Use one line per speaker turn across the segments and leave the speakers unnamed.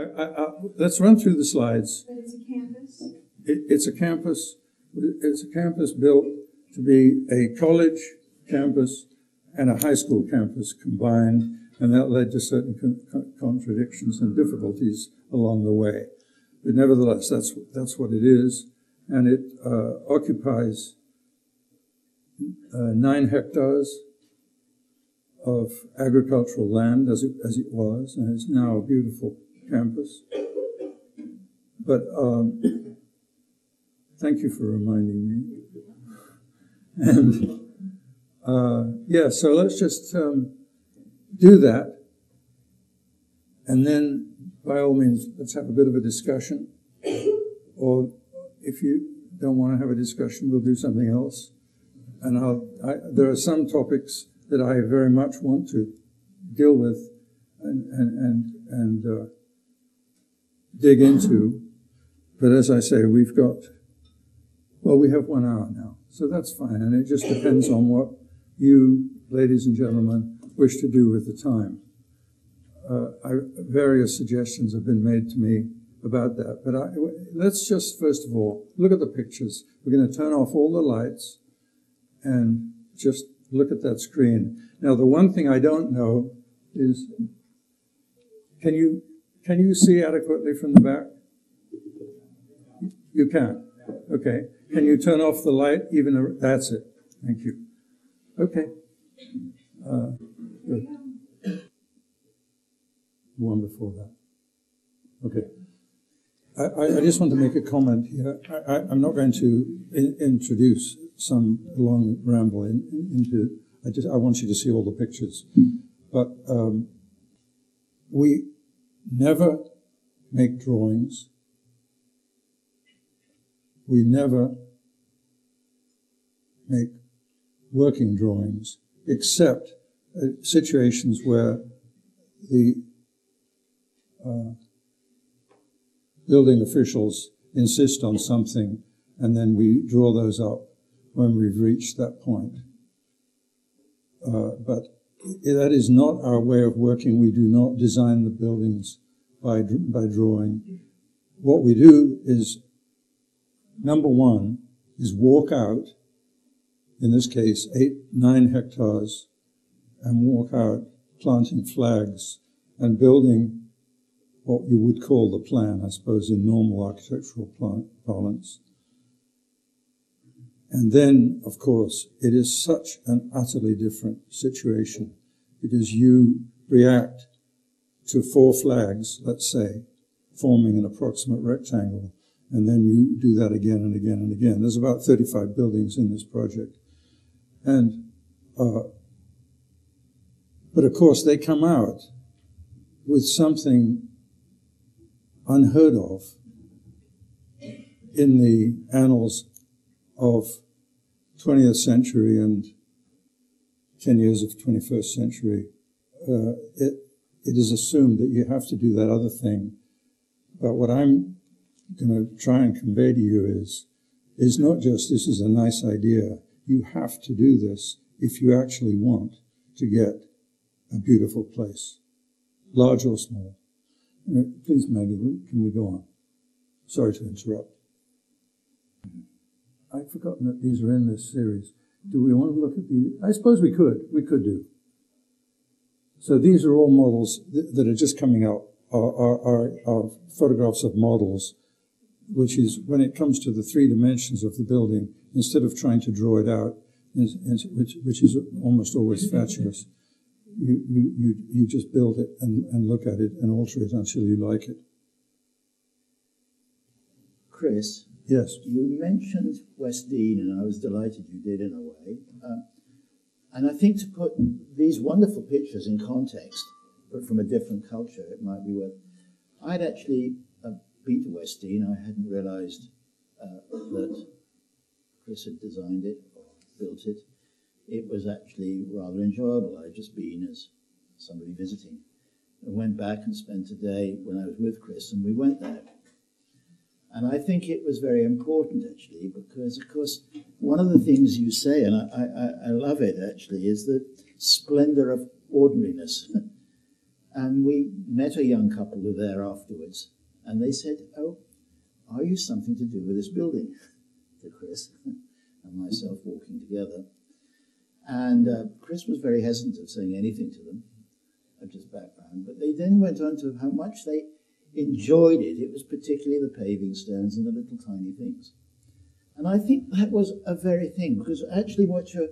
I, I, I, let's run through the slides.
But it's a campus?
It, it's a campus, it's a campus built to be a college campus and a high school campus combined, and that led to certain con- con- contradictions and difficulties along the way. But nevertheless, that's, that's what it is, and it uh, occupies uh, nine hectares of agricultural land as it, as it was, and it's now a beautiful campus. But um, thank you for reminding me. And uh, yeah, so let's just um, do that. And then, by all means, let's have a bit of a discussion. Or if you don't want to have a discussion, we'll do something else. And I, there are some topics that I very much want to deal with and, and, and, and uh, dig into. But as I say, we've got, well, we have one hour now, so that's fine. And it just depends on what you, ladies and gentlemen, wish to do with the time. Uh, I, various suggestions have been made to me about that. But I, let's just, first of all, look at the pictures. We're going to turn off all the lights and just look at that screen. Now, the one thing I don't know is, can you, can you see adequately from the back? You can. Okay. Can you turn off the light? Even a, that's it. Thank you. Okay. Uh, good. One before that. Okay. I, I, just want to make a comment here. I, am not going to in, introduce some long ramble in, into. I just I want you to see all the pictures, but um, we never make drawings. We never make working drawings, except uh, situations where the uh, building officials insist on something, and then we draw those up when we've reached that point. Uh, but that is not our way of working. We do not design the buildings by, by drawing. What we do is, number one, is walk out, in this case, eight, nine hectares, and walk out planting flags and building what you would call the plan, I suppose, in normal architectural parlance. And then, of course, it is such an utterly different situation because you react to four flags, let's say, forming an approximate rectangle, and then you do that again and again and again. There's about 35 buildings in this project. And, uh, but of course, they come out with something unheard of in the annals of 20th century and 10 years of 21st century. Uh, it, it is assumed that you have to do that other thing. But what I'm going to try and convey to you is, is not just this is a nice idea. You have to do this if you actually want to get a beautiful place, large or small. Uh, please, Maggie, can we go on? Sorry to interrupt. I've forgotten that these are in this series. Do we want to look at these? I suppose we could. We could do. So these are all models th- that are just coming out, are, are, are, are, photographs of models, which is when it comes to the three dimensions of the building, instead of trying to draw it out, which, which is almost always fatuous, you, you, you, you just build it and, and look at it and alter it until you like it.
Chris,
Yes.
you mentioned West Dean, and I was delighted you did in a way. Uh, and I think to put these wonderful pictures in context, but from a different culture, it might be worth. I'd actually uh, been to West Dean. I hadn't realised uh, that Chris had designed it or built it it was actually rather enjoyable. I'd just been as somebody visiting. and went back and spent a day when I was with Chris, and we went there. And I think it was very important actually, because of course, one of the things you say, and I, I, I love it actually, is the splendor of ordinariness. And we met a young couple who were there afterwards, and they said, "Oh, are you something to do with this building?" To Chris and myself walking together, and uh, Chris was very hesitant of saying anything to them, of just background. But they then went on to how much they enjoyed it. It was particularly the paving stones and the little tiny things. And I think that was a very thing, because actually what you're,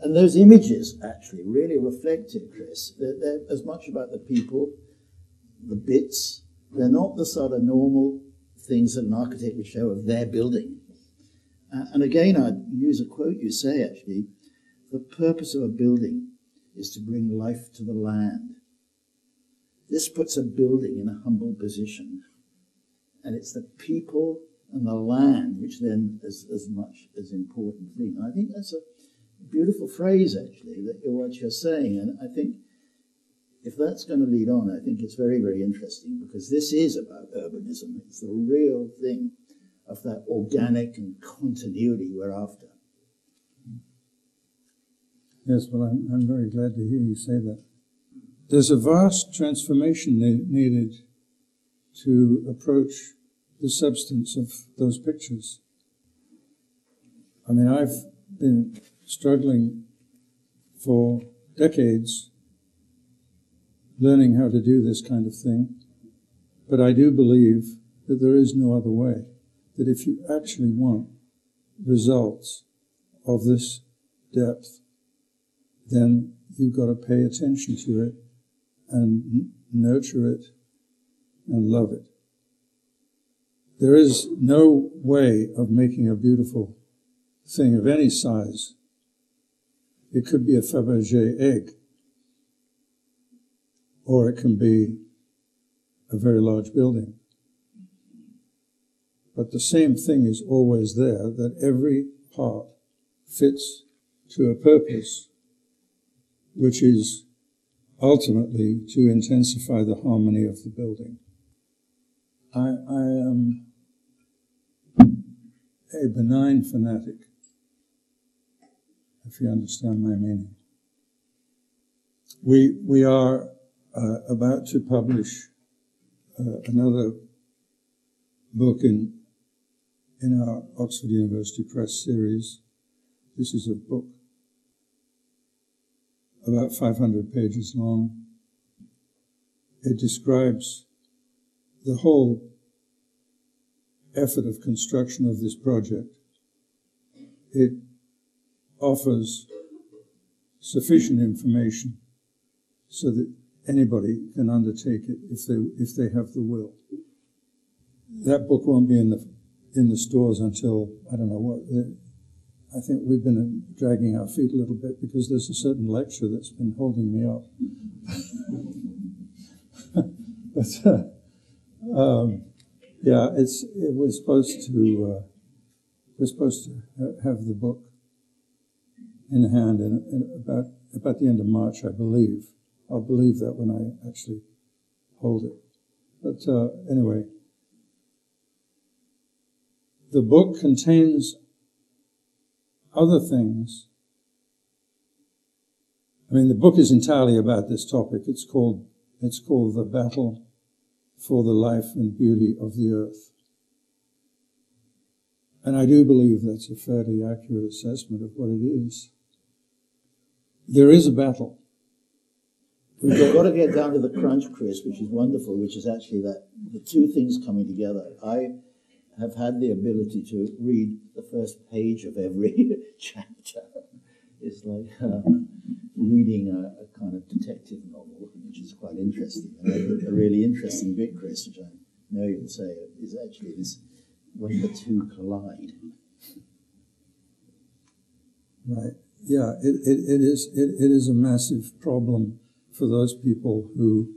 and those images actually really reflected, Chris, they're, they're as much about the people, the bits, they're not the sort of normal things that an architect would show of their building. Uh, and again, I'd use a quote you say actually, the purpose of a building is to bring life to the land. This puts a building in a humble position. And it's the people and the land which then is as much as important thing. I think that's a beautiful phrase actually that you're what you're saying. And I think if that's going to lead on, I think it's very, very interesting because this is about urbanism. It's the real thing of that organic and continuity we're after.
Yes, well, I'm, I'm very glad to hear you say that. There's a vast transformation ne- needed to approach the substance of those pictures. I mean, I've been struggling for decades learning how to do this kind of thing, but I do believe that there is no other way. That if you actually want results of this depth, then you've got to pay attention to it and nurture it and love it. There is no way of making a beautiful thing of any size. It could be a Fabergé egg, or it can be a very large building. But the same thing is always there, that every part fits to a purpose, which is ultimately to intensify the harmony of the building. I, I am a benign fanatic, if you understand my meaning. We, we are uh, about to publish uh, another book in, in our Oxford University Press series. This is a book about 500 pages long. It describes the whole effort of construction of this project. It offers sufficient information so that anybody can undertake it if they if they have the will. That book won't be in the in the stores until I don't know what. I think we've been dragging our feet a little bit because there's a certain lecture that's been holding me up. but uh, um, yeah, it's it was supposed to uh, we're supposed to have the book in hand in, in about about the end of March, I believe. I'll believe that when I actually hold it. But uh, anyway, the book contains other things. I mean, the book is entirely about this topic. It's called it's called the battle for the life and beauty of the earth. And I do believe that's a fairly accurate assessment of what it is. There is a battle.
We've got to get down to the crunch, Chris, which is wonderful, which is actually that the two things coming together. I have had the ability to read the first page of every chapter. It's like uh, reading a, a, kind of detective novel, which is quite interesting. And a really interesting bit, Chris, which I know you'll say, is actually this when the two collide.
Right. Yeah, it, it, it is it, it is a massive problem for those people who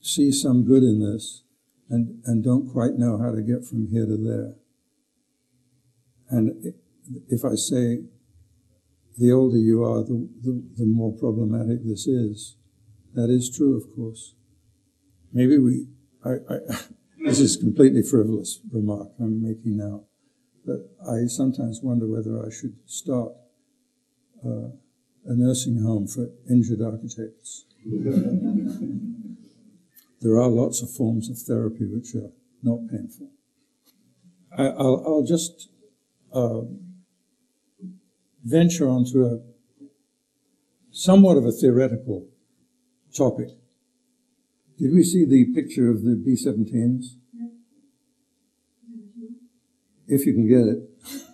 see some good in this and, and don't quite know how to get from here to there. And if I say the older you are, the, the, the more problematic this is, that is true, of course. Maybe we, I, I, this is completely frivolous remark I'm making now, but I sometimes wonder whether I should start uh, a nursing home for injured architects. There are lots of forms of therapy which are not painful. I, I'll, I'll just uh, venture onto a somewhat of a theoretical topic. Did we see the picture of the B 17s? If you can get it.